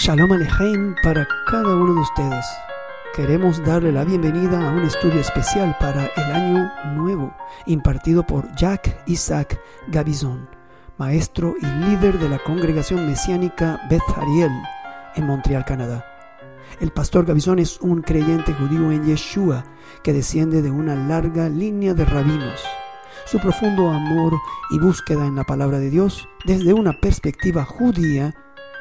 Shalom Alejem para cada uno de ustedes. Queremos darle la bienvenida a un estudio especial para el año nuevo, impartido por Jack Isaac Gabizon, maestro y líder de la congregación mesiánica Beth Ariel en Montreal, Canadá. El pastor Gabizon es un creyente judío en Yeshua que desciende de una larga línea de rabinos. Su profundo amor y búsqueda en la palabra de Dios desde una perspectiva judía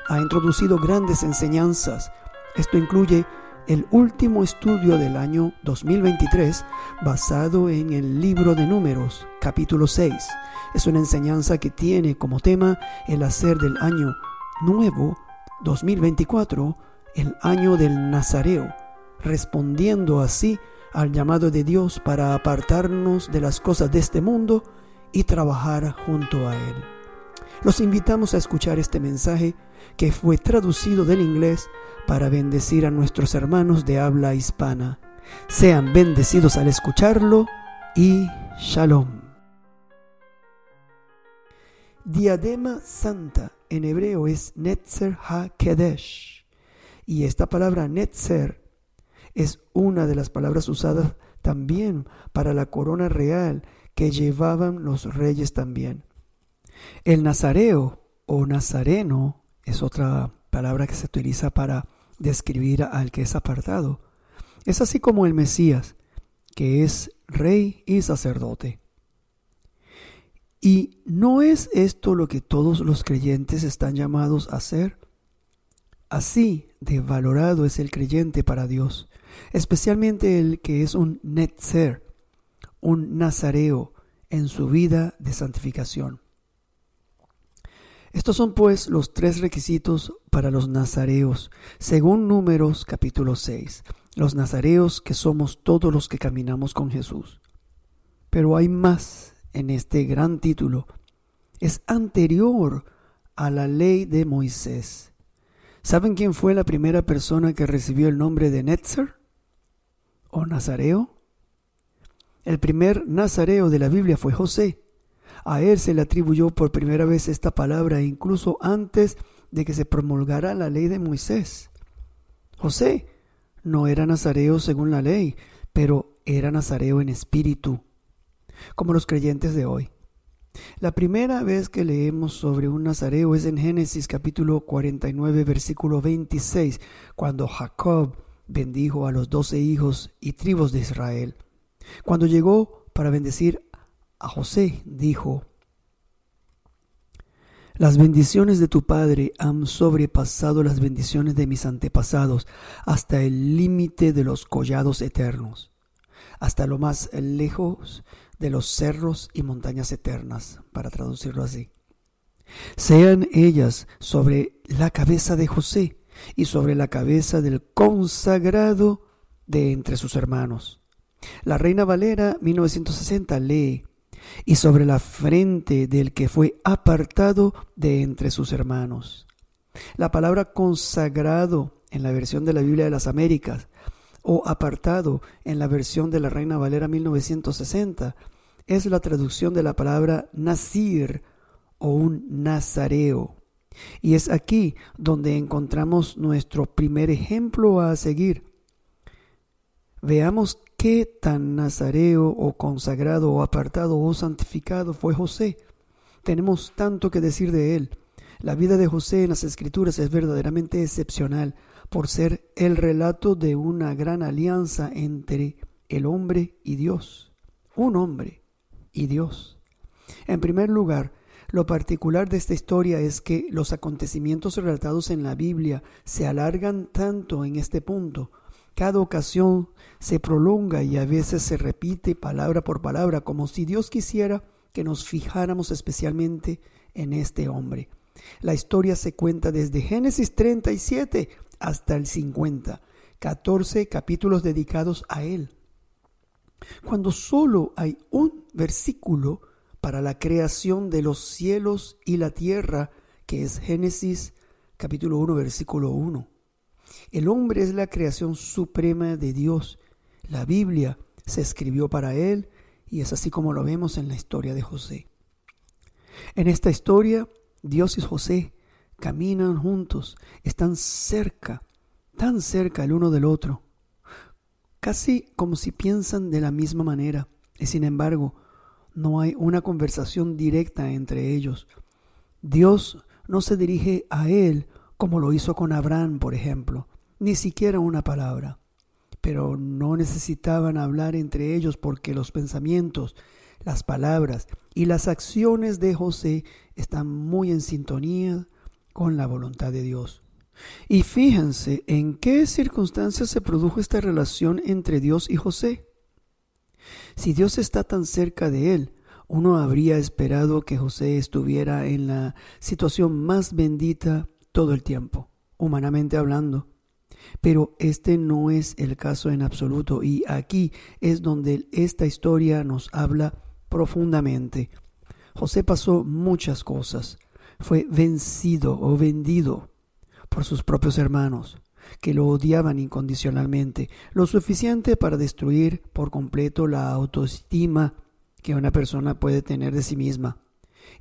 ha introducido grandes enseñanzas. Esto incluye el último estudio del año 2023 basado en el libro de números, capítulo 6. Es una enseñanza que tiene como tema el hacer del año nuevo 2024 el año del Nazareo, respondiendo así al llamado de Dios para apartarnos de las cosas de este mundo y trabajar junto a Él. Los invitamos a escuchar este mensaje que fue traducido del inglés para bendecir a nuestros hermanos de habla hispana. Sean bendecidos al escucharlo y shalom. Diadema santa en hebreo es Netzer HaKedesh. Y esta palabra Netzer es una de las palabras usadas también para la corona real que llevaban los reyes también. El nazareo o nazareno es otra palabra que se utiliza para describir al que es apartado. Es así como el Mesías, que es rey y sacerdote. ¿Y no es esto lo que todos los creyentes están llamados a hacer? Así de valorado es el creyente para Dios, especialmente el que es un netzer, un nazareo en su vida de santificación. Estos son pues los tres requisitos para los nazareos, según Números capítulo 6, los nazareos que somos todos los que caminamos con Jesús. Pero hay más en este gran título. Es anterior a la ley de Moisés. ¿Saben quién fue la primera persona que recibió el nombre de Netzer o Nazareo? El primer Nazareo de la Biblia fue José. A él se le atribuyó por primera vez esta palabra incluso antes de que se promulgara la ley de Moisés. José no era nazareo según la ley, pero era nazareo en espíritu, como los creyentes de hoy. La primera vez que leemos sobre un nazareo es en Génesis capítulo 49 versículo 26, cuando Jacob bendijo a los doce hijos y tribus de Israel. Cuando llegó para bendecir a José dijo, Las bendiciones de tu Padre han sobrepasado las bendiciones de mis antepasados hasta el límite de los collados eternos, hasta lo más lejos de los cerros y montañas eternas, para traducirlo así. Sean ellas sobre la cabeza de José y sobre la cabeza del consagrado de entre sus hermanos. La Reina Valera 1960 lee y sobre la frente del que fue apartado de entre sus hermanos. La palabra consagrado en la versión de la Biblia de las Américas o apartado en la versión de la Reina Valera 1960 es la traducción de la palabra nacir o un nazareo. Y es aquí donde encontramos nuestro primer ejemplo a seguir. Veamos qué tan nazareo o consagrado o apartado o santificado fue José. Tenemos tanto que decir de él. La vida de José en las escrituras es verdaderamente excepcional por ser el relato de una gran alianza entre el hombre y Dios. Un hombre y Dios. En primer lugar, lo particular de esta historia es que los acontecimientos relatados en la Biblia se alargan tanto en este punto cada ocasión se prolonga y a veces se repite palabra por palabra, como si Dios quisiera que nos fijáramos especialmente en este hombre. La historia se cuenta desde Génesis 37 hasta el 50, 14 capítulos dedicados a él. Cuando solo hay un versículo para la creación de los cielos y la tierra, que es Génesis capítulo 1, versículo 1. El hombre es la creación suprema de Dios. La Biblia se escribió para él y es así como lo vemos en la historia de José. En esta historia, Dios y José caminan juntos, están cerca, tan cerca el uno del otro, casi como si piensan de la misma manera, y sin embargo, no hay una conversación directa entre ellos. Dios no se dirige a él como lo hizo con Abraham, por ejemplo, ni siquiera una palabra. Pero no necesitaban hablar entre ellos porque los pensamientos, las palabras y las acciones de José están muy en sintonía con la voluntad de Dios. Y fíjense en qué circunstancias se produjo esta relación entre Dios y José. Si Dios está tan cerca de él, uno habría esperado que José estuviera en la situación más bendita todo el tiempo, humanamente hablando. Pero este no es el caso en absoluto y aquí es donde esta historia nos habla profundamente. José pasó muchas cosas. Fue vencido o vendido por sus propios hermanos que lo odiaban incondicionalmente, lo suficiente para destruir por completo la autoestima que una persona puede tener de sí misma.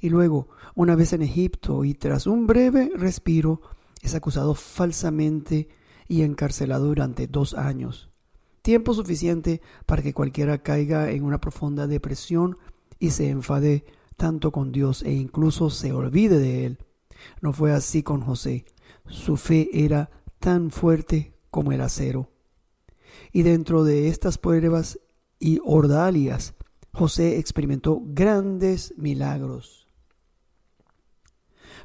Y luego, una vez en Egipto y tras un breve respiro, es acusado falsamente y encarcelado durante dos años. Tiempo suficiente para que cualquiera caiga en una profunda depresión y se enfade tanto con Dios e incluso se olvide de Él. No fue así con José. Su fe era tan fuerte como el acero. Y dentro de estas pruebas y ordalias, José experimentó grandes milagros.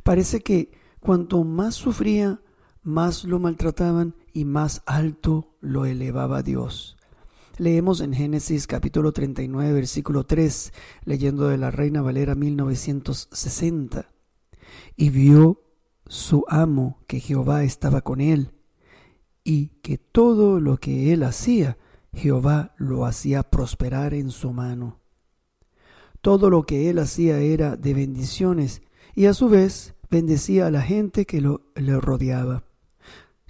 Parece que cuanto más sufría, más lo maltrataban y más alto lo elevaba Dios. Leemos en Génesis capítulo 39, versículo 3, leyendo de la Reina Valera 1960. Y vio su amo que Jehová estaba con él, y que todo lo que él hacía, Jehová lo hacía prosperar en su mano. Todo lo que él hacía era de bendiciones, y a su vez bendecía a la gente que lo, le rodeaba.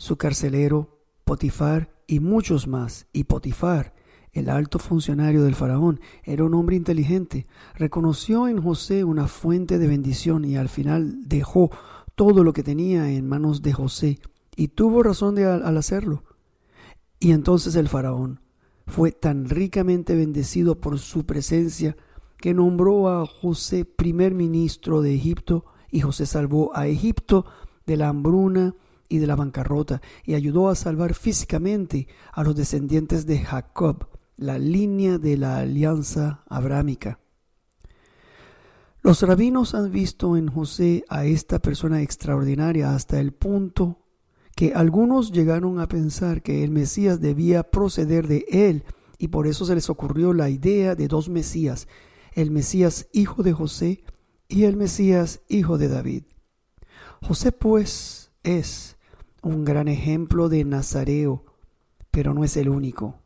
Su carcelero, Potifar y muchos más, y Potifar, el alto funcionario del faraón, era un hombre inteligente, reconoció en José una fuente de bendición y al final dejó todo lo que tenía en manos de José y tuvo razón de, al hacerlo. Y entonces el faraón fue tan ricamente bendecido por su presencia que nombró a José primer ministro de Egipto y José salvó a Egipto de la hambruna y de la bancarrota y ayudó a salvar físicamente a los descendientes de Jacob, la línea de la alianza abrámica. Los rabinos han visto en José a esta persona extraordinaria hasta el punto que algunos llegaron a pensar que el Mesías debía proceder de él y por eso se les ocurrió la idea de dos Mesías, el Mesías hijo de José y el Mesías hijo de David. José pues es un gran ejemplo de Nazareo, pero no es el único.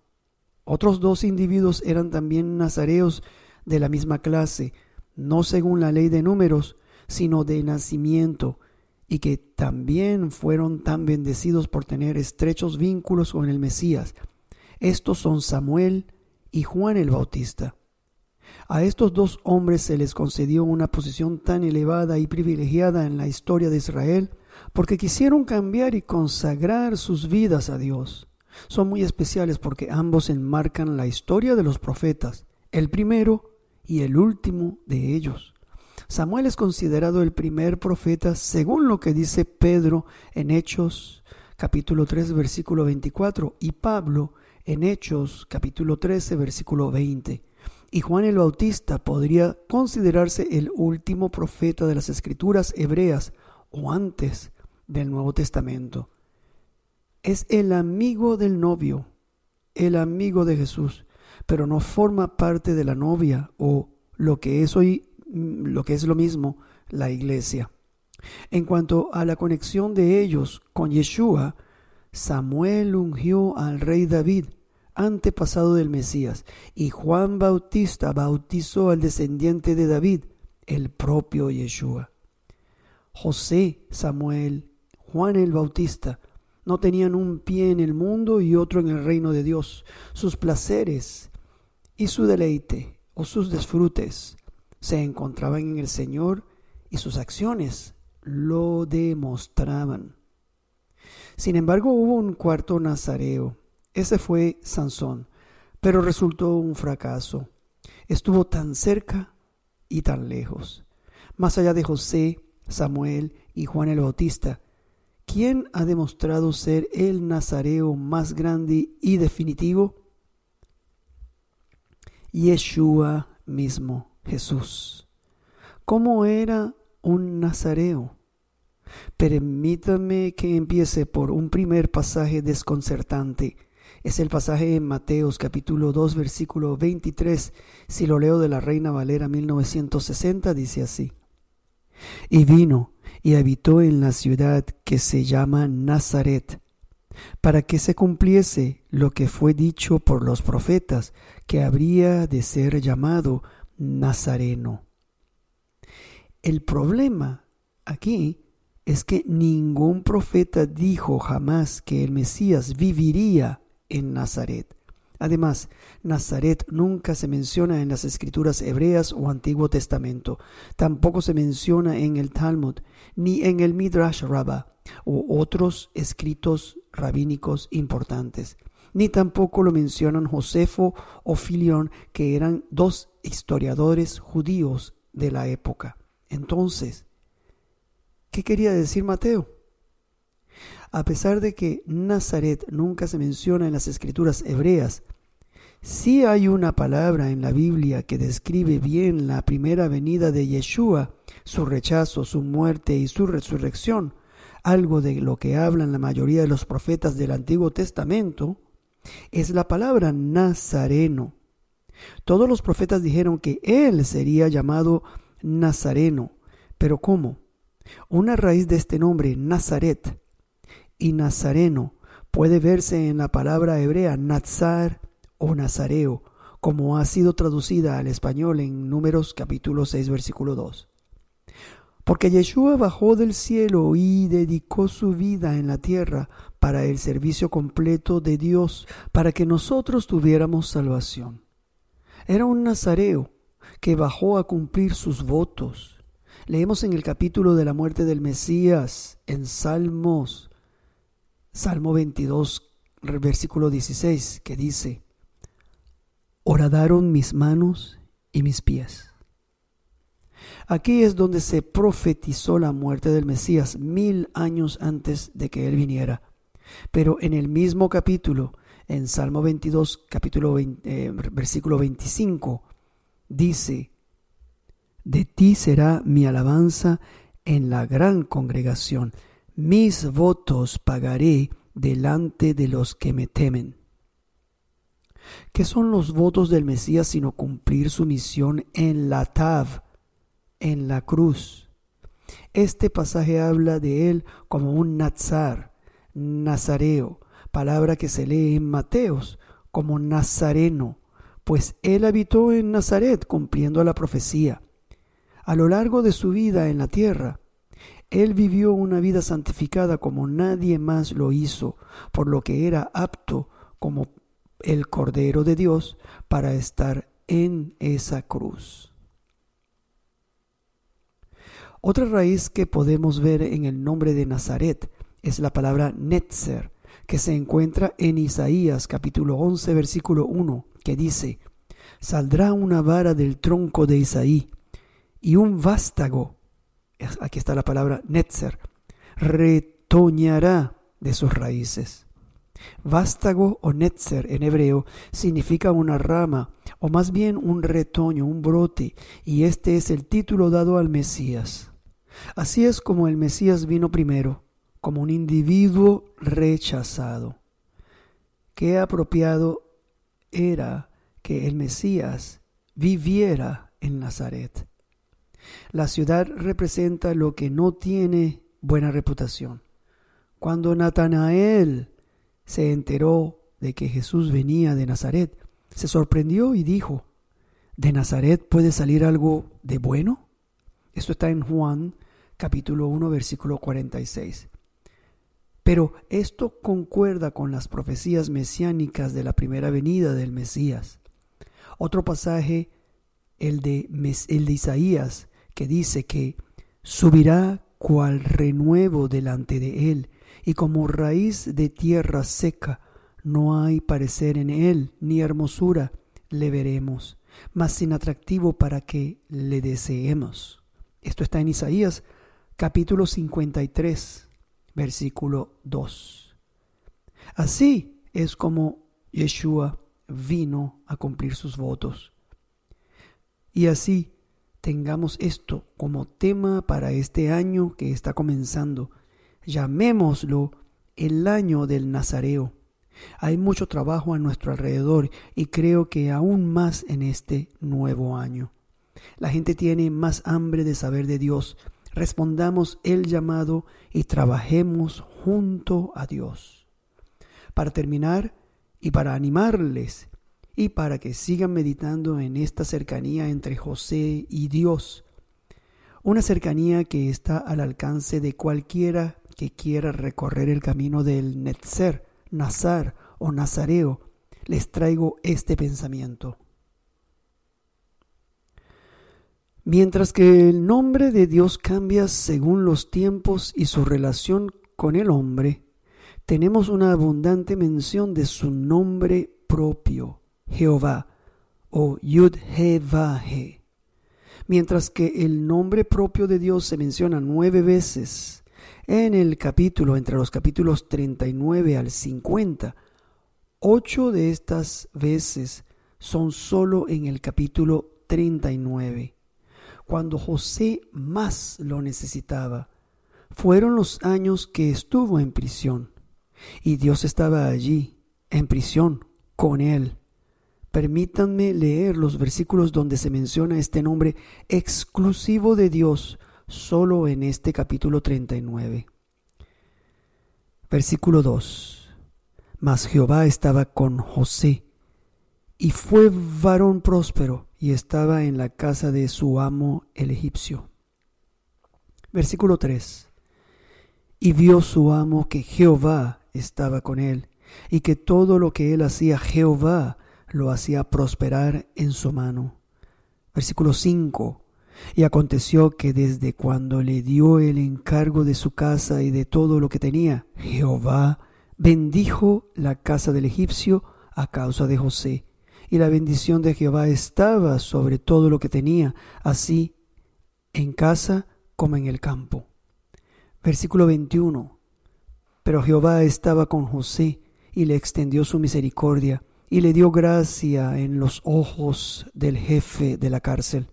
Otros dos individuos eran también nazareos de la misma clase, no según la ley de números, sino de nacimiento, y que también fueron tan bendecidos por tener estrechos vínculos con el Mesías. Estos son Samuel y Juan el Bautista. A estos dos hombres se les concedió una posición tan elevada y privilegiada en la historia de Israel porque quisieron cambiar y consagrar sus vidas a Dios. Son muy especiales porque ambos enmarcan la historia de los profetas, el primero y el último de ellos. Samuel es considerado el primer profeta según lo que dice Pedro en Hechos capítulo 3 versículo 24 y Pablo en Hechos capítulo 13 versículo 20. Y Juan el Bautista podría considerarse el último profeta de las escrituras hebreas o antes del Nuevo Testamento. Es el amigo del novio, el amigo de Jesús pero no forma parte de la novia o lo que es hoy lo que es lo mismo la iglesia. En cuanto a la conexión de ellos con Yeshua, Samuel ungió al rey David, antepasado del Mesías, y Juan Bautista bautizó al descendiente de David, el propio Yeshua. José, Samuel, Juan el Bautista no tenían un pie en el mundo y otro en el reino de Dios. Sus placeres y su deleite o sus disfrutes se encontraban en el Señor y sus acciones lo demostraban. Sin embargo, hubo un cuarto nazareo. Ese fue Sansón, pero resultó un fracaso. Estuvo tan cerca y tan lejos. Más allá de José, Samuel y Juan el Bautista, ¿quién ha demostrado ser el nazareo más grande y definitivo? Yeshua mismo, Jesús. ¿Cómo era un nazareo? Permítame que empiece por un primer pasaje desconcertante. Es el pasaje en Mateos capítulo 2 versículo 23. Si lo leo de la Reina Valera 1960 dice así. Y vino y habitó en la ciudad que se llama Nazaret, para que se cumpliese lo que fue dicho por los profetas, que habría de ser llamado Nazareno. El problema aquí es que ningún profeta dijo jamás que el Mesías viviría en Nazaret. Además, Nazaret nunca se menciona en las escrituras hebreas o Antiguo Testamento. Tampoco se menciona en el Talmud, ni en el Midrash Rabbah u otros escritos rabínicos importantes. Ni tampoco lo mencionan Josefo o Filión, que eran dos historiadores judíos de la época. Entonces, ¿qué quería decir Mateo? A pesar de que Nazaret nunca se menciona en las escrituras hebreas, sí hay una palabra en la Biblia que describe bien la primera venida de Yeshua, su rechazo, su muerte y su resurrección, algo de lo que hablan la mayoría de los profetas del Antiguo Testamento, es la palabra Nazareno. Todos los profetas dijeron que él sería llamado Nazareno. Pero ¿cómo? Una raíz de este nombre, Nazaret, y Nazareno puede verse en la palabra hebrea Nazar o Nazareo, como ha sido traducida al español en Números capítulo 6 versículo 2. Porque Yeshua bajó del cielo y dedicó su vida en la tierra para el servicio completo de Dios, para que nosotros tuviéramos salvación. Era un nazareo que bajó a cumplir sus votos. Leemos en el capítulo de la muerte del Mesías, en Salmos, Salmo 22, versículo 16, que dice, Horadaron mis manos y mis pies. Aquí es donde se profetizó la muerte del Mesías mil años antes de que él viniera. Pero en el mismo capítulo, en Salmo 22, capítulo eh, versículo 25, dice, De ti será mi alabanza en la gran congregación mis votos pagaré delante de los que me temen. ¿Qué son los votos del Mesías sino cumplir su misión en la Tav, en la cruz? Este pasaje habla de él como un Nazar, Nazareo, palabra que se lee en Mateos como Nazareno, pues él habitó en Nazaret cumpliendo la profecía. A lo largo de su vida en la tierra, él vivió una vida santificada como nadie más lo hizo, por lo que era apto como el Cordero de Dios para estar en esa cruz. Otra raíz que podemos ver en el nombre de Nazaret es la palabra Netzer, que se encuentra en Isaías capítulo 11 versículo 1, que dice, Saldrá una vara del tronco de Isaí y un vástago aquí está la palabra netzer, retoñará de sus raíces. Vástago o netzer en hebreo significa una rama, o más bien un retoño, un brote, y este es el título dado al Mesías. Así es como el Mesías vino primero, como un individuo rechazado. Qué apropiado era que el Mesías viviera en Nazaret. La ciudad representa lo que no tiene buena reputación. Cuando Natanael se enteró de que Jesús venía de Nazaret, se sorprendió y dijo, ¿de Nazaret puede salir algo de bueno? Esto está en Juan capítulo 1 versículo 46. Pero esto concuerda con las profecías mesiánicas de la primera venida del Mesías. Otro pasaje, el de, el de Isaías, que dice que subirá cual renuevo delante de él, y como raíz de tierra seca, no hay parecer en él, ni hermosura le veremos, mas sin atractivo para que le deseemos. Esto está en Isaías capítulo 53, versículo 2. Así es como Yeshua vino a cumplir sus votos. Y así tengamos esto como tema para este año que está comenzando. Llamémoslo el año del Nazareo. Hay mucho trabajo a nuestro alrededor y creo que aún más en este nuevo año. La gente tiene más hambre de saber de Dios. Respondamos el llamado y trabajemos junto a Dios. Para terminar y para animarles y para que sigan meditando en esta cercanía entre José y Dios, una cercanía que está al alcance de cualquiera que quiera recorrer el camino del Netzer, Nazar o Nazareo, les traigo este pensamiento. Mientras que el nombre de Dios cambia según los tiempos y su relación con el hombre, tenemos una abundante mención de su nombre propio, Jehová, o yud he Mientras que el nombre propio de Dios se menciona nueve veces en el capítulo, entre los capítulos 39 al 50, ocho de estas veces son solo en el capítulo 39 cuando José más lo necesitaba. Fueron los años que estuvo en prisión y Dios estaba allí, en prisión, con él. Permítanme leer los versículos donde se menciona este nombre exclusivo de Dios solo en este capítulo 39. Versículo 2. Mas Jehová estaba con José y fue varón próspero y estaba en la casa de su amo el egipcio. Versículo 3. Y vio su amo que Jehová estaba con él, y que todo lo que él hacía Jehová lo hacía prosperar en su mano. Versículo 5. Y aconteció que desde cuando le dio el encargo de su casa y de todo lo que tenía, Jehová bendijo la casa del egipcio a causa de José y la bendición de Jehová estaba sobre todo lo que tenía, así en casa como en el campo. Versículo 21. Pero Jehová estaba con José y le extendió su misericordia y le dio gracia en los ojos del jefe de la cárcel.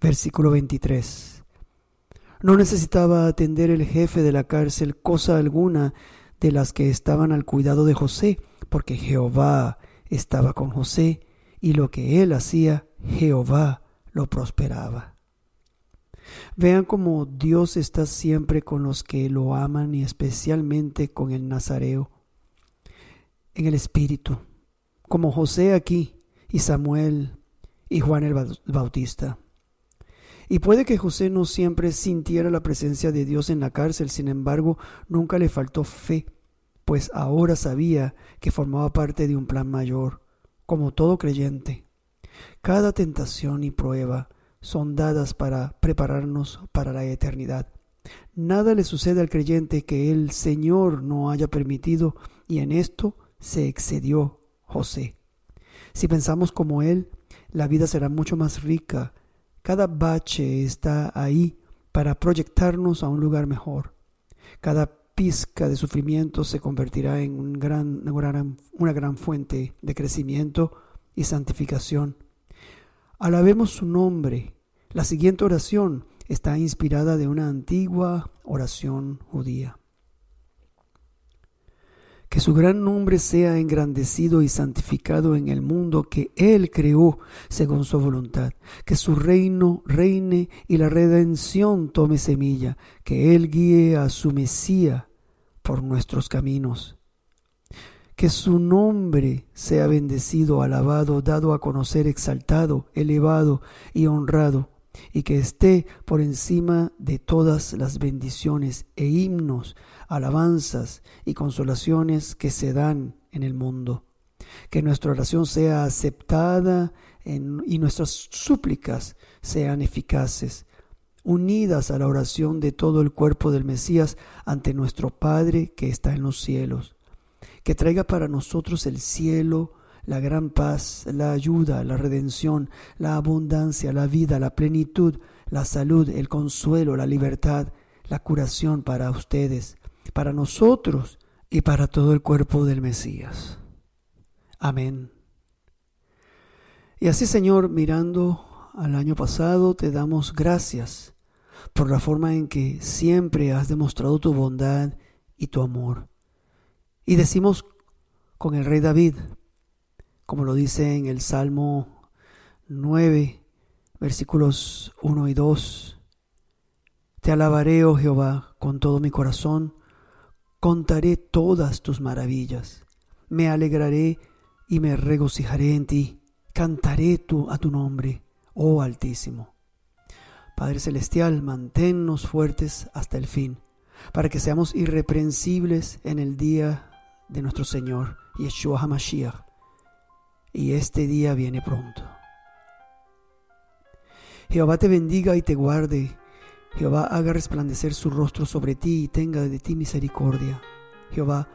Versículo 23. No necesitaba atender el jefe de la cárcel cosa alguna de las que estaban al cuidado de José, porque Jehová estaba con José y lo que él hacía, Jehová lo prosperaba. Vean cómo Dios está siempre con los que lo aman y especialmente con el Nazareo, en el Espíritu, como José aquí y Samuel y Juan el Bautista. Y puede que José no siempre sintiera la presencia de Dios en la cárcel, sin embargo, nunca le faltó fe pues ahora sabía que formaba parte de un plan mayor, como todo creyente. Cada tentación y prueba son dadas para prepararnos para la eternidad. Nada le sucede al creyente que el Señor no haya permitido y en esto se excedió José. Si pensamos como Él, la vida será mucho más rica. Cada bache está ahí para proyectarnos a un lugar mejor. Cada pizca de sufrimiento se convertirá en un gran, una gran fuente de crecimiento y santificación. Alabemos su nombre. La siguiente oración está inspirada de una antigua oración judía. Que su gran nombre sea engrandecido y santificado en el mundo que Él creó según su voluntad. Que su reino reine y la redención tome semilla. Que Él guíe a su Mesía por nuestros caminos. Que su nombre sea bendecido, alabado, dado a conocer, exaltado, elevado y honrado y que esté por encima de todas las bendiciones e himnos, alabanzas y consolaciones que se dan en el mundo. Que nuestra oración sea aceptada y nuestras súplicas sean eficaces. unidas a la oración de todo el cuerpo del Mesías ante nuestro Padre que está en los cielos, que traiga para nosotros el cielo, la gran paz, la ayuda, la redención, la abundancia, la vida, la plenitud, la salud, el consuelo, la libertad, la curación para ustedes, para nosotros y para todo el cuerpo del Mesías. Amén. Y así, Señor, mirando al año pasado, te damos gracias por la forma en que siempre has demostrado tu bondad y tu amor. Y decimos con el rey David, como lo dice en el Salmo 9, versículos 1 y 2. Te alabaré, oh Jehová, con todo mi corazón, contaré todas tus maravillas, me alegraré y me regocijaré en ti, cantaré tu, a tu nombre, oh Altísimo. Padre Celestial, manténnos fuertes hasta el fin, para que seamos irreprensibles en el día de nuestro Señor, Yeshua HaMashiach, y este día viene pronto. Jehová te bendiga y te guarde. Jehová haga resplandecer su rostro sobre ti y tenga de ti misericordia. Jehová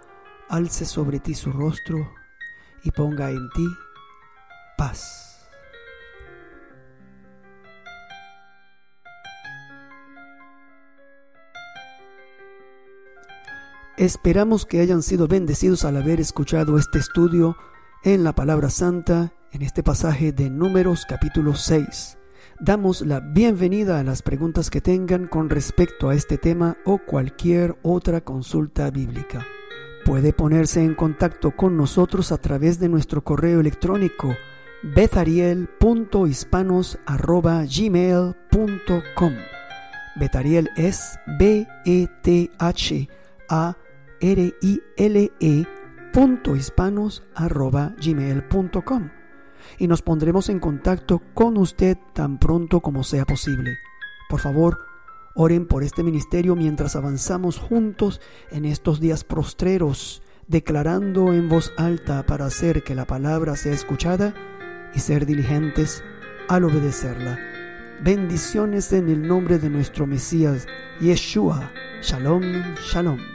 alce sobre ti su rostro y ponga en ti paz. Esperamos que hayan sido bendecidos al haber escuchado este estudio en la palabra santa en este pasaje de Números capítulo 6. Damos la bienvenida a las preguntas que tengan con respecto a este tema o cualquier otra consulta bíblica. Puede ponerse en contacto con nosotros a través de nuestro correo electrónico betariel.hispanos.gmail.com Betariel es B-E-T-H-A-R-I-L-E y nos pondremos en contacto con usted tan pronto como sea posible. Por favor, oren por este ministerio mientras avanzamos juntos en estos días prostreros, declarando en voz alta para hacer que la palabra sea escuchada y ser diligentes al obedecerla. Bendiciones en el nombre de nuestro Mesías, Yeshua. Shalom, shalom.